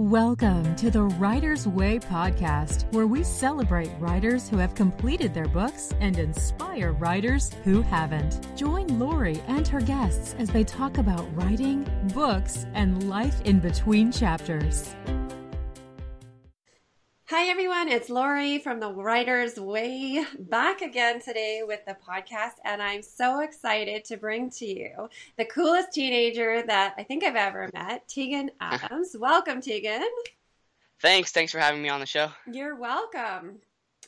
Welcome to the Writer's Way podcast, where we celebrate writers who have completed their books and inspire writers who haven't. Join Laurie and her guests as they talk about writing, books, and life in between chapters. Hi, everyone. It's Laurie from the Writer's Way back again today with the podcast. And I'm so excited to bring to you the coolest teenager that I think I've ever met, Teagan Adams. welcome, Teagan. Thanks. Thanks for having me on the show. You're welcome.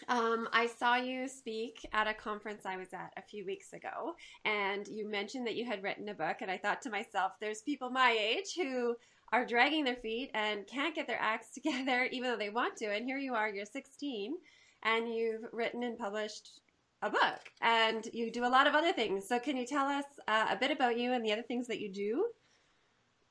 Um, I saw you speak at a conference I was at a few weeks ago, and you mentioned that you had written a book. And I thought to myself, there's people my age who are dragging their feet and can't get their acts together even though they want to. And here you are, you're 16 and you've written and published a book and you do a lot of other things. So, can you tell us uh, a bit about you and the other things that you do?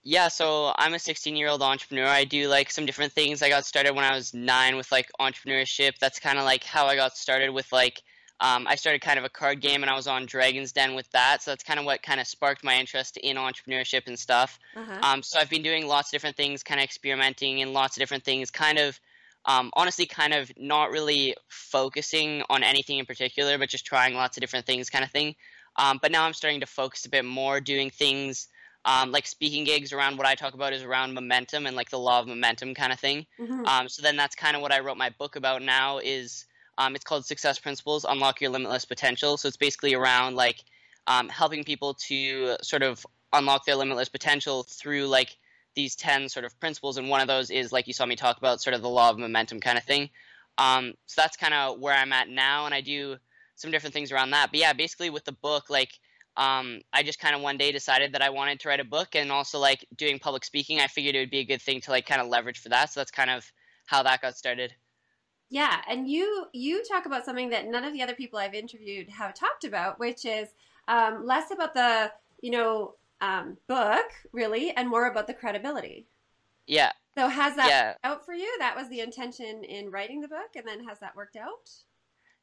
Yeah, so I'm a 16 year old entrepreneur. I do like some different things. I got started when I was nine with like entrepreneurship. That's kind of like how I got started with like um, I started kind of a card game and I was on Dragon's Den with that. So that's kind of what kind of sparked my interest in entrepreneurship and stuff. Uh-huh. Um, so I've been doing lots of different things, kind of experimenting in lots of different things, kind of um, honestly, kind of not really focusing on anything in particular, but just trying lots of different things, kind of thing. Um, but now I'm starting to focus a bit more, doing things um, like speaking gigs around what I talk about is around momentum and like the law of momentum kind of thing. Mm-hmm. Um, so then that's kind of what I wrote my book about now is um, it's called Success Principles: Unlock Your Limitless Potential. So it's basically around like um, helping people to sort of unlock their limitless potential through like these 10 sort of principles. And one of those is like you saw me talk about sort of the law of momentum kind of thing. Um, so that's kind of where i'm at now and i do some different things around that. But yeah basically with the book like um, i just kind of one day decided that i wanted to write a book and also like doing public speaking i figured it would be a good thing to like kind of leverage for that. So that's kind of how that got started yeah, and you you talk about something that none of the other people I've interviewed have talked about, which is um, less about the you know um, book really, and more about the credibility. Yeah. So has that yeah. out for you? That was the intention in writing the book, and then has that worked out?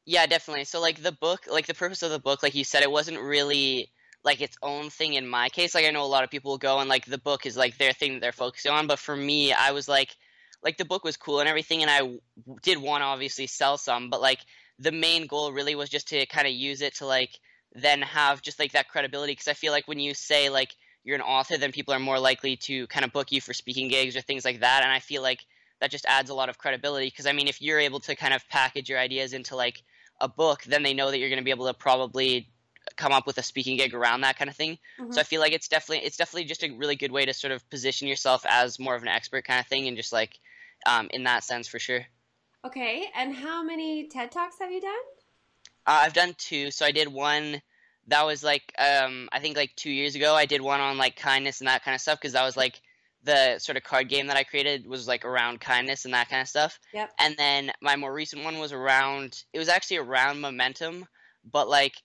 Yeah, definitely. So like the book, like the purpose of the book, like you said, it wasn't really like its own thing in my case. Like I know a lot of people go and like the book is like their thing that they're focusing on, but for me, I was like like the book was cool and everything, and I did want to obviously sell some, but like the main goal really was just to kind of use it to like then have just like that credibility because I feel like when you say like you're an author, then people are more likely to kind of book you for speaking gigs or things like that, and I feel like that just adds a lot of credibility because I mean if you're able to kind of package your ideas into like a book, then they know that you're going to be able to probably come up with a speaking gig around that kind of thing. Mm-hmm. So I feel like it's definitely it's definitely just a really good way to sort of position yourself as more of an expert kind of thing and just like um, in that sense for sure. Okay, and how many TED Talks have you done? Uh, I've done two. So I did one that was like um, I think like two years ago. I did one on like kindness and that kind of stuff because that was like the sort of card game that I created was like around kindness and that kind of stuff. Yep. And then my more recent one was around. It was actually around momentum, but like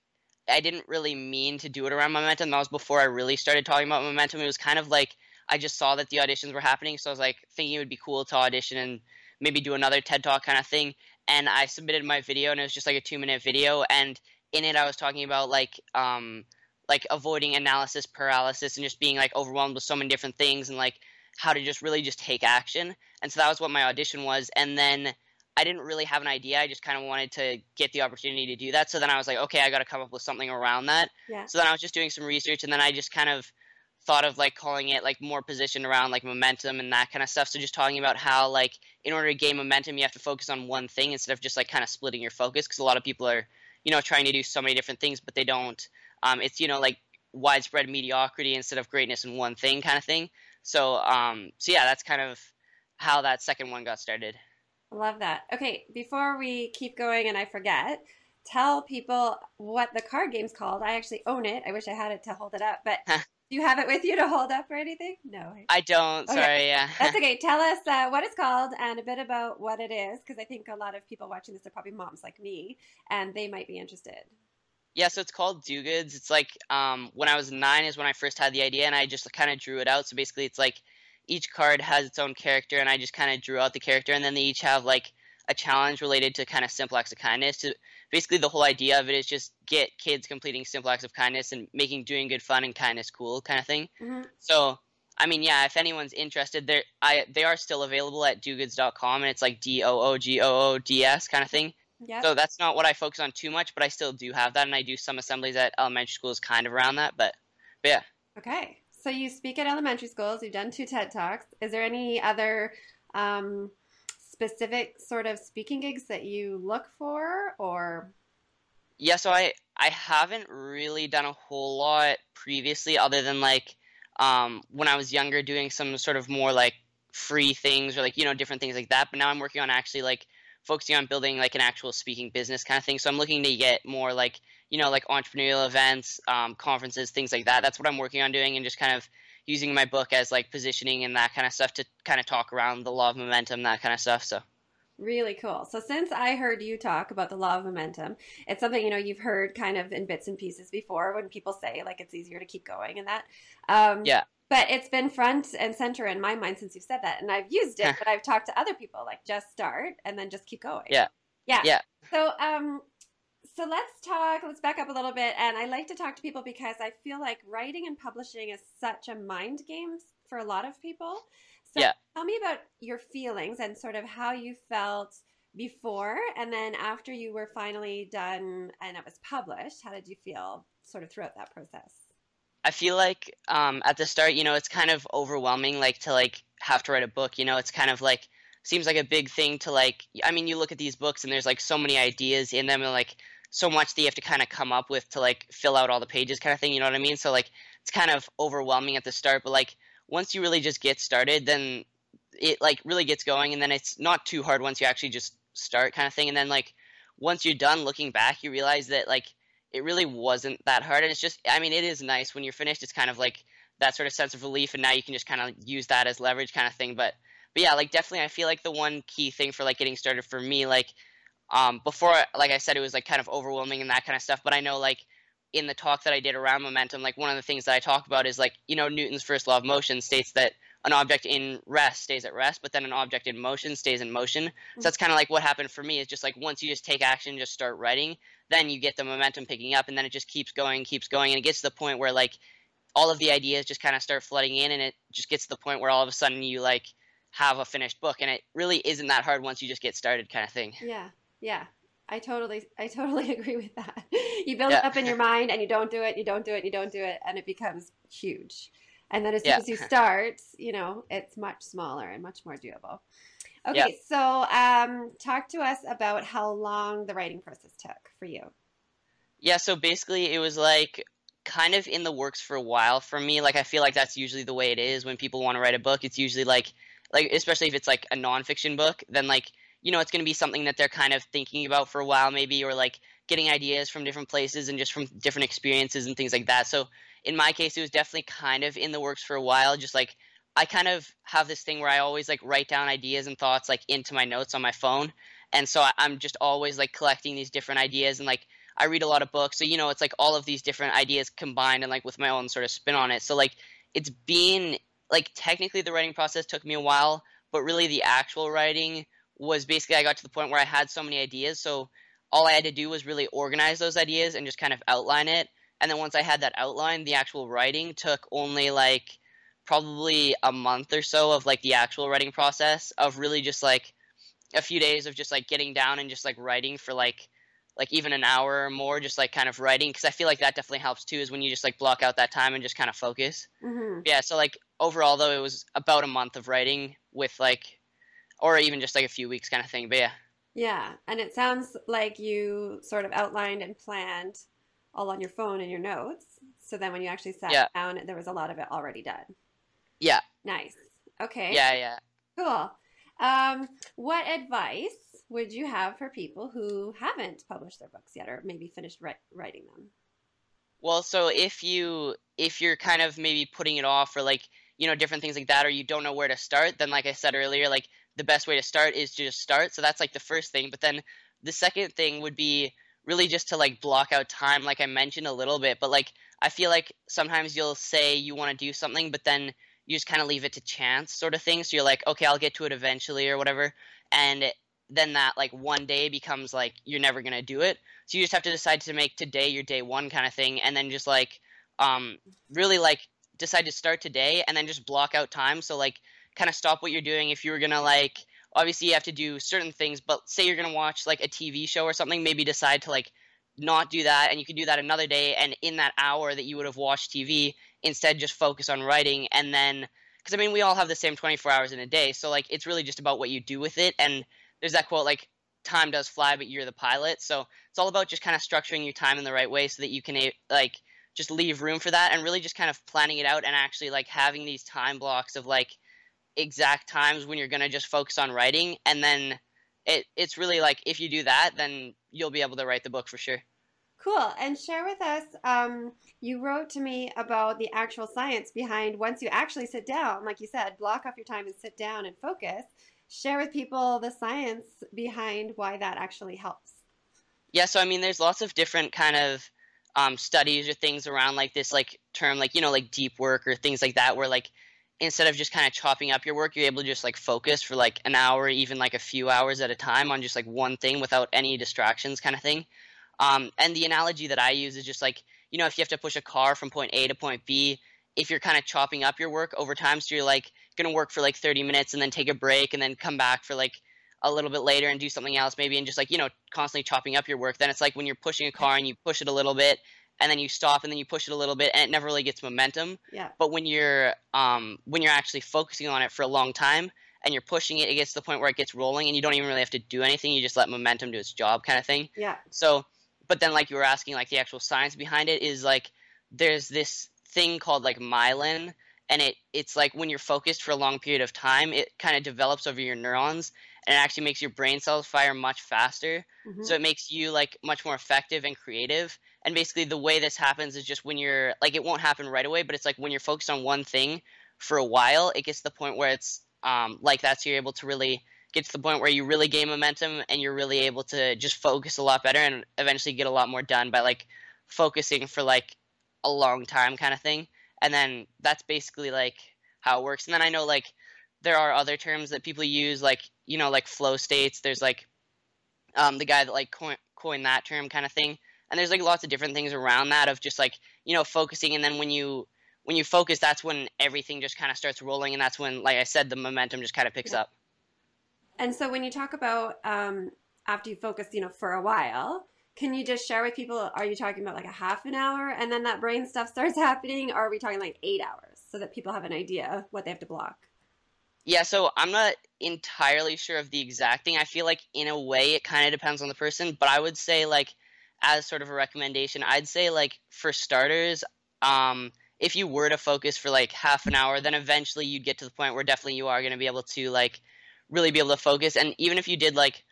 I didn't really mean to do it around momentum. That was before I really started talking about momentum. It was kind of like I just saw that the auditions were happening, so I was like thinking it would be cool to audition and maybe do another TED Talk kind of thing. And I submitted my video, and it was just like a two minute video. And in it, I was talking about like um like avoiding analysis paralysis and just being like overwhelmed with so many different things and like how to just really just take action. And so that was what my audition was. And then I didn't really have an idea. I just kind of wanted to get the opportunity to do that. So then I was like, okay, I got to come up with something around that. Yeah. So then I was just doing some research, and then I just kind of thought of like calling it like more positioned around like momentum and that kind of stuff. So just talking about how like in order to gain momentum, you have to focus on one thing instead of just like kind of splitting your focus because a lot of people are you know trying to do so many different things but they don't. Um, it's you know like widespread mediocrity instead of greatness in one thing kind of thing. So um, so yeah, that's kind of how that second one got started. Love that. Okay, before we keep going and I forget, tell people what the card game's called. I actually own it. I wish I had it to hold it up, but Do you have it with you to hold up or anything? No. I don't. Okay. Sorry. Yeah. That's okay. Tell us uh, what it's called and a bit about what it is, because I think a lot of people watching this are probably moms like me, and they might be interested. Yeah, so it's called Doogoods. It's like um, when I was nine is when I first had the idea, and I just kind of drew it out. So basically, it's like each card has its own character, and I just kind of drew out the character, and then they each have like a challenge related to kind of simple acts of kindness. To basically the whole idea of it is just get kids completing simple acts of kindness and making doing good fun and kindness cool kind of thing. Mm-hmm. So I mean, yeah, if anyone's interested, they I they are still available at doogoods.com, and it's like D O O G O O D S kind of thing. Yeah. So that's not what I focus on too much, but I still do have that, and I do some assemblies at elementary schools kind of around that. But, but yeah. Okay. So you speak at elementary schools. You've done two TED Talks. Is there any other um, specific sort of speaking gigs that you look for, or? Yeah. So I I haven't really done a whole lot previously, other than like um, when I was younger, doing some sort of more like free things or like you know different things like that. But now I'm working on actually like focusing on building like an actual speaking business kind of thing. So I'm looking to get more like you know like entrepreneurial events, um, conferences, things like that. That's what I'm working on doing, and just kind of using my book as like positioning and that kind of stuff to kind of talk around the law of momentum, that kind of stuff. So. Really cool. So since I heard you talk about the law of momentum, it's something you know you've heard kind of in bits and pieces before when people say like it's easier to keep going and that. Um, yeah. But it's been front and center in my mind since you've said that, and I've used it. but I've talked to other people like just start and then just keep going. Yeah. Yeah. Yeah. So um, so let's talk. Let's back up a little bit, and I like to talk to people because I feel like writing and publishing is such a mind game for a lot of people. So yeah. tell me about your feelings and sort of how you felt before and then after you were finally done and it was published. How did you feel sort of throughout that process? I feel like um, at the start, you know, it's kind of overwhelming, like to like have to write a book. You know, it's kind of like seems like a big thing to like. I mean, you look at these books and there's like so many ideas in them and like so much that you have to kind of come up with to like fill out all the pages, kind of thing. You know what I mean? So like it's kind of overwhelming at the start, but like once you really just get started, then it like really gets going, and then it's not too hard once you actually just start, kind of thing. And then like once you're done looking back, you realize that like it really wasn't that hard, and it's just I mean it is nice when you're finished. It's kind of like that sort of sense of relief, and now you can just kind of use that as leverage, kind of thing. But but yeah, like definitely, I feel like the one key thing for like getting started for me, like um, before, like I said, it was like kind of overwhelming and that kind of stuff. But I know like in the talk that I did around momentum, like one of the things that I talk about is like, you know, Newton's first law of motion states that an object in rest stays at rest, but then an object in motion stays in motion. So that's kind of like what happened for me is just like once you just take action, just start writing, then you get the momentum picking up and then it just keeps going, keeps going. And it gets to the point where like all of the ideas just kind of start flooding in and it just gets to the point where all of a sudden you like have a finished book and it really isn't that hard once you just get started kind of thing. Yeah. Yeah. I totally, I totally agree with that. You build yeah. it up in your mind, and you don't do it, you don't do it, you don't do it, and it becomes huge. And then as soon yeah. as you start, you know, it's much smaller and much more doable. Okay, yeah. so um, talk to us about how long the writing process took for you. Yeah, so basically, it was like kind of in the works for a while for me. Like, I feel like that's usually the way it is when people want to write a book. It's usually like, like especially if it's like a nonfiction book, then like you know, it's going to be something that they're kind of thinking about for a while, maybe, or like getting ideas from different places and just from different experiences and things like that. So in my case, it was definitely kind of in the works for a while. Just like I kind of have this thing where I always like write down ideas and thoughts like into my notes on my phone. And so I'm just always like collecting these different ideas and like I read a lot of books. So, you know, it's like all of these different ideas combined and like with my own sort of spin on it. So, like, it's been like technically the writing process took me a while, but really the actual writing was basically I got to the point where I had so many ideas, so all I had to do was really organize those ideas and just kind of outline it. And then once I had that outline, the actual writing took only like probably a month or so of like the actual writing process of really just like a few days of just like getting down and just like writing for like like even an hour or more just like kind of writing because i feel like that definitely helps too is when you just like block out that time and just kind of focus mm-hmm. yeah so like overall though it was about a month of writing with like or even just like a few weeks kind of thing. But yeah. Yeah, and it sounds like you sort of outlined and planned all on your phone and your notes. So then when you actually sat yeah. down, there was a lot of it already done. Yeah. Nice. Okay. Yeah, yeah. Cool. Um, what advice would you have for people who haven't published their books yet, or maybe finished ri- writing them? Well, so if you if you're kind of maybe putting it off, or like you know different things like that, or you don't know where to start, then like I said earlier, like the best way to start is to just start. So that's like the first thing. But then the second thing would be really just to like block out time, like I mentioned a little bit. But like I feel like sometimes you'll say you want to do something, but then you just kind of leave it to chance, sort of thing. So you're like, okay, I'll get to it eventually or whatever. And then that like one day becomes like you're never gonna do it. So you just have to decide to make today your day one kind of thing, and then just like um really like decide to start today and then just block out time. So like kind of stop what you're doing if you were gonna like obviously you have to do certain things, but say you're gonna watch like a TV show or something, maybe decide to like not do that and you can do that another day and in that hour that you would have watched TV instead just focus on writing and then because I mean we all have the same 24 hours in a day so like it's really just about what you do with it and there's that quote like time does fly but you're the pilot so it's all about just kind of structuring your time in the right way so that you can like just leave room for that and really just kind of planning it out and actually like having these time blocks of like exact times when you're going to just focus on writing. And then it it's really like if you do that then you'll be able to write the book for sure. Cool. And share with us um, you wrote to me about the actual science behind once you actually sit down like you said block off your time and sit down and focus. Share with people the science behind why that actually helps. Yeah so i mean there's lots of different kind of um, studies or things around like this like term like you know like deep work or things like that where like instead of just kind of chopping up your work you're able to just like focus for like an hour even like a few hours at a time on just like one thing without any distractions kind of thing. Um, and the analogy that i use is just like you know if you have to push a car from point a to point b if you're kind of chopping up your work over time so you're like going to work for like 30 minutes and then take a break and then come back for like a little bit later and do something else maybe and just like you know constantly chopping up your work then it's like when you're pushing a car and you push it a little bit and then you stop and then you push it a little bit and it never really gets momentum. Yeah. But when you're um when you're actually focusing on it for a long time and you're pushing it it gets to the point where it gets rolling and you don't even really have to do anything you just let momentum do its job kind of thing. Yeah. So but then like you were asking like the actual science behind it is like there's this thing called like myelin and it it's like when you're focused for a long period of time it kind of develops over your neurons and it actually makes your brain cells fire much faster. Mm-hmm. So it makes you like much more effective and creative. And basically, the way this happens is just when you're like, it won't happen right away, but it's like when you're focused on one thing for a while, it gets to the point where it's um, like that. So you're able to really get to the point where you really gain momentum and you're really able to just focus a lot better and eventually get a lot more done by like focusing for like a long time kind of thing. And then that's basically like how it works. And then I know like there are other terms that people use, like you know, like flow states. There's like um, the guy that like coin, coined that term kind of thing, and there's like lots of different things around that of just like you know focusing, and then when you when you focus, that's when everything just kind of starts rolling, and that's when, like I said, the momentum just kind of picks yeah. up. And so when you talk about um, after you focus, you know, for a while, can you just share with people? Are you talking about like a half an hour, and then that brain stuff starts happening, or are we talking like eight hours, so that people have an idea of what they have to block? Yeah, so I'm not entirely sure of the exact thing. I feel like in a way it kind of depends on the person, but I would say like as sort of a recommendation, I'd say like for starters, um, if you were to focus for like half an hour, then eventually you'd get to the point where definitely you are going to be able to like really be able to focus. And even if you did like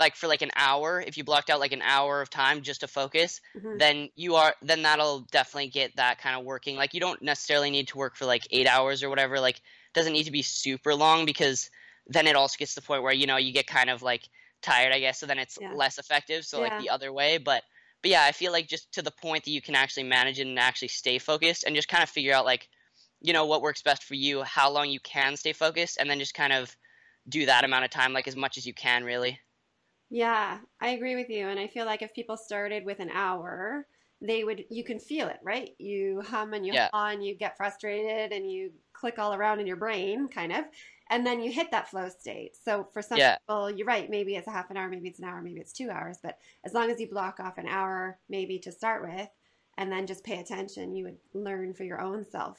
like for like an hour, if you blocked out like an hour of time just to focus, mm-hmm. then you are then that'll definitely get that kind of working. Like you don't necessarily need to work for like 8 hours or whatever. Like it doesn't need to be super long because then it also gets to the point where you know you get kind of like tired, I guess. So then it's yeah. less effective. So yeah. like the other way, but but yeah, I feel like just to the point that you can actually manage it and actually stay focused and just kind of figure out like you know what works best for you, how long you can stay focused, and then just kind of do that amount of time like as much as you can really. Yeah, I agree with you. And I feel like if people started with an hour, they would you can feel it right you hum and you yeah. on you get frustrated and you click all around in your brain kind of and then you hit that flow state so for some yeah. people you're right maybe it's a half an hour maybe it's an hour maybe it's two hours but as long as you block off an hour maybe to start with and then just pay attention you would learn for your own self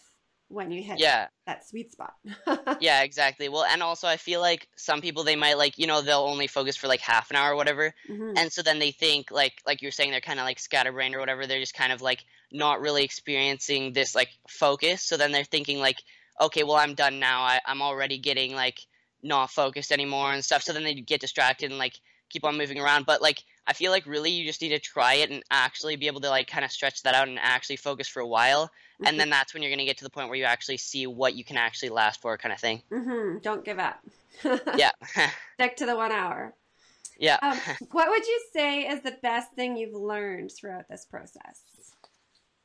when you hit yeah. that sweet spot. yeah, exactly. Well, and also I feel like some people they might like, you know, they'll only focus for like half an hour or whatever. Mm-hmm. And so then they think like like you're saying they're kind of like scatterbrained or whatever. They're just kind of like not really experiencing this like focus. So then they're thinking like, okay, well I'm done now. I, I'm already getting like not focused anymore and stuff. So then they get distracted and like keep on moving around. But like I feel like really you just need to try it and actually be able to like kind of stretch that out and actually focus for a while. Mm-hmm. And then that's when you're going to get to the point where you actually see what you can actually last for, kind of thing. Mm-hmm. Don't give up. yeah. Stick to the one hour. Yeah. Um, what would you say is the best thing you've learned throughout this process?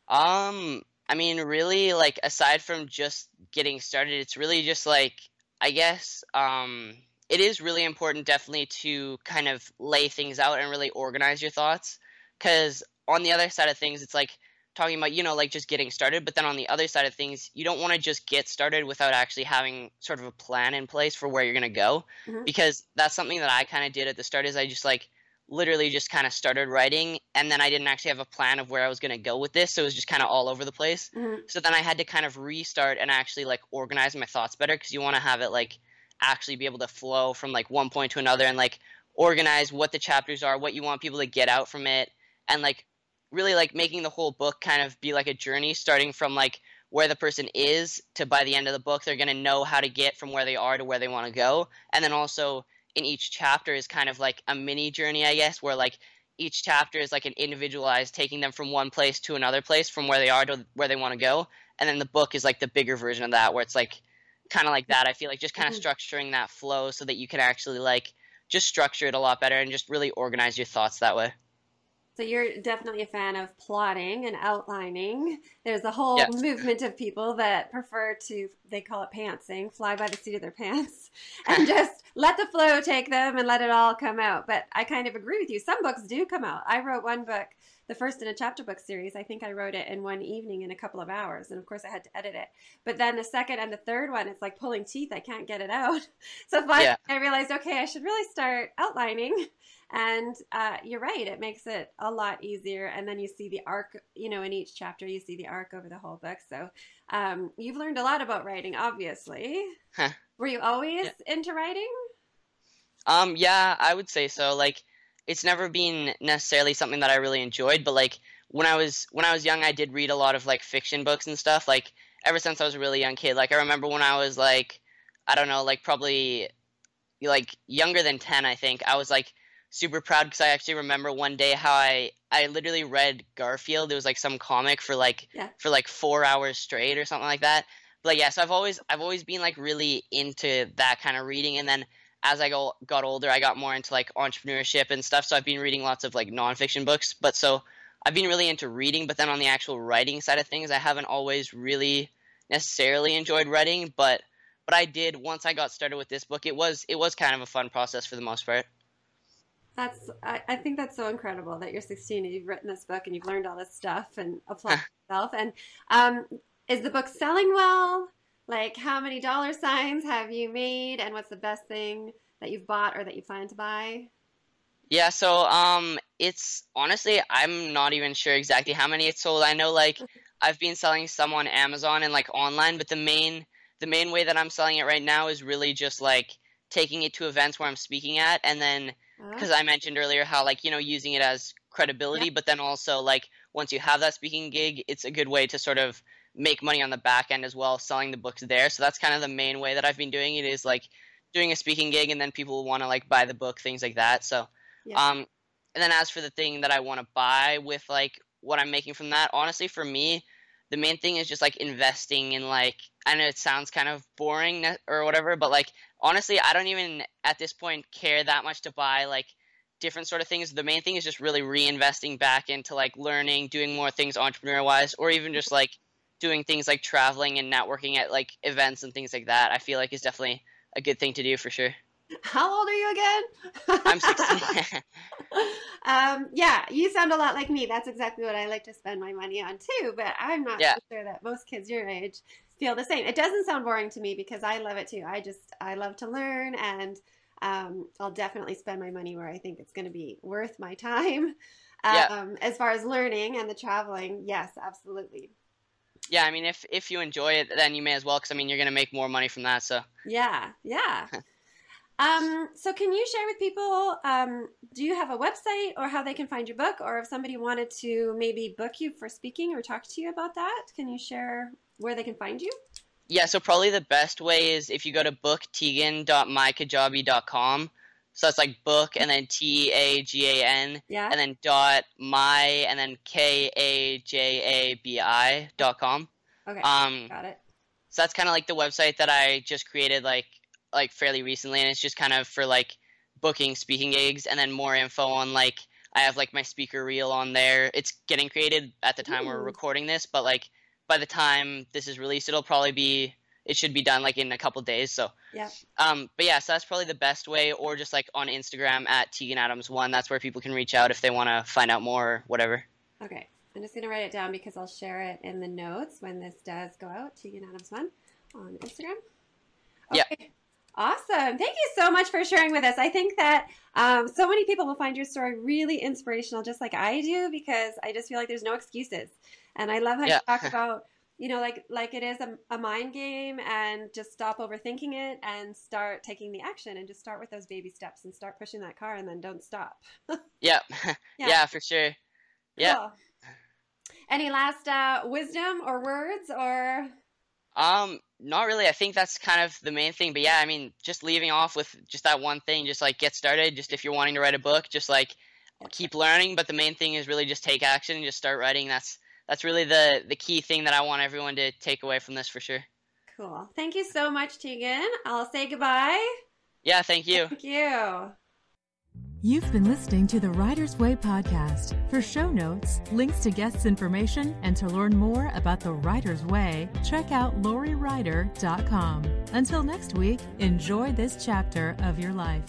Um, I mean, really, like aside from just getting started, it's really just like I guess um it is really important definitely to kind of lay things out and really organize your thoughts because on the other side of things it's like talking about you know like just getting started but then on the other side of things you don't want to just get started without actually having sort of a plan in place for where you're going to go Mhm. because that's something that i kind of did at the start is i just like literally just kind of started writing and then i didn't actually have a plan of where i was going to go with this so it was just kind of all over the place Mhm. so then i had to kind of restart and actually like organize my thoughts better because you want to have it like actually be able to flow from like one point to another and like organize what the chapters are what you want people to get out from it and like really like making the whole book kind of be like a journey starting from like where the person is to by the end of the book they're going to know how to get from where they are to where they want to go. And then also in each chapter is kind of like a mini journey i guess where like each chapter is like an individualized taking them from one place to another place from where they are to where they want to go. And then the book is like the bigger version of that where it's like kind of like that i feel like just kind of Mhm. structuring that flow so that you can actually like just structure it a lot better and just really organize your thoughts that way So you're definitely a fan of plotting and outlining. There's a whole Yes. movement of people that prefer to, they call it pantsing, fly by the seat of their pants and just let the flow take them and let it all come out. But I kind of agree with you. Some books do come out. I wrote one book, the first in a chapter book series. I think I wrote it in one evening in a couple of hours. And of course, I had to edit it. But then the second and the third one, it's like pulling teeth. I can't get it out. So finally, Yeah. I realized, okay, I should really start outlining. And uh, you're right, it makes it a lot easier. And then you see the arc, you know, in each chapter, you see the arc over the whole book. So um, you've learned a lot about writing, obviously. Huh. Were you always into writing? Um, yeah, I would say so. Like, it's never been necessarily something that I really enjoyed, but like when I was when I was young, I did read a lot of like fiction books and stuff. Like ever since I was a really young kid. Like I remember when I was like, I don't know, like probably like younger than ten, I think. I was like super proud because I actually remember one day how I I literally read Garfield. It was like some comic for like Yeah. for like four hours straight or something like that. But like, yeah, so I've always I've always been like really into that kind of reading, and then as I go, got older, I got more into like entrepreneurship and stuff. So I've been reading lots of like nonfiction books. But so I've been really into reading. But then on the actual writing side of things, I haven't always really necessarily enjoyed writing. But but I did once I got started with this book. It was it was kind of a fun process for the most part. That's I, I think that's so incredible that you're 16 and you've written this book and you've learned all this stuff and applied yourself. And um, is the book selling well? Like, how many dollar signs have you made, and what's the best thing that you've bought or that you plan to buy? Yeah, so um it's honestly I'm not even sure exactly how many it's sold. I know like I've been selling some on Amazon and like online, but the main the main way that I'm selling it right now is really just like taking it to events where I'm speaking at and then because I mentioned earlier how like you know using it as credibility, but then also like once you have that speaking gig, it's a good way to sort of make money on the back end as well, selling the books there. So that's kind of the main way that I've been doing it is like doing a speaking gig, and then people want to like buy the book, things like that. So, Yeah. um, and then as for the thing that I want to buy with like what I'm making from that, honestly, for me, the main thing is just like investing in like I know it sounds kind of boring or whatever, but like honestly, I don't even at this point care that much to buy like different sort of things. The main thing is just really reinvesting back into like learning, doing more things entrepreneur wise, or even just like doing things like traveling and networking at like events and things like that. I feel like is definitely a good thing to do for sure. How old are you again? I'm 16. um, yeah, you sound a lot like me. That's exactly what I like to spend my money on too. But I'm not Yeah. sure that most kids your age feel the same. It doesn't sound boring to me because I love it too. I just I love to learn, and um, I'll definitely spend my money where I think it's going to be worth my time. Yeah. Um, as far as learning and the traveling, yes, absolutely. Yeah, I mean, if if you enjoy it, then you may as well, because I mean, you're gonna make more money from that. So Yeah, yeah. um, so can you share with people, um, do you have a website or how they can find your book? Or if somebody wanted to maybe book you for speaking or talk to you about that, can you share where they can find you? yeah, so probably the best way is if you go to bookteagan.mykajabi.com. So it's like book and then T A G A N Yeah. and then dot my and then K A J A B I dot com. okay. Um, got it. so that's kind of like the website that I just created like like fairly recently, and it's just kind of for like booking speaking gigs, and then more info on like I have like my speaker reel on there. It's getting created at the time we're recording this, but like by the time this is released, it'll probably be it should be done like in a couple days. So Yeah. um, but yeah, so that's probably the best way, or just like on Instagram at Teagan Adams One. That's where people can reach out if they want to find out more or whatever. Okay. I'm just going to write it down because I'll share it in the notes when this does go out to Adams One on Instagram. Okay. Yeah. Awesome. Thank you so much for sharing with us. I think that um, so many people will find your story really inspirational, just like I do, because I just feel like there's no excuses. And I love how yeah. you talk about, you know, like like it is a, a mind game, and just stop overthinking it and start taking the action, and just start with those baby steps and start pushing that car, and then don't stop. yep yeah, yeah, for sure. Yeah. Cool. Any last uh, wisdom or words or? Um, not really. I think that's kind of the main thing. But yeah, I mean, just leaving off with just that one thing, just like get started. Just if you're wanting to write a book, just like keep learning. But the main thing is really just take action and just start writing. That's that's really the the key thing that I want everyone to take away from this for sure. Cool. Thank you so much, Teagan. I'll say goodbye. Yeah, thank you. Thank you. You've been listening to the Writer's Way podcast. For show notes, links to guests' information, and to learn more about the Writer's Way, check out lauriewrighter.com. Until next week, enjoy this chapter of your life.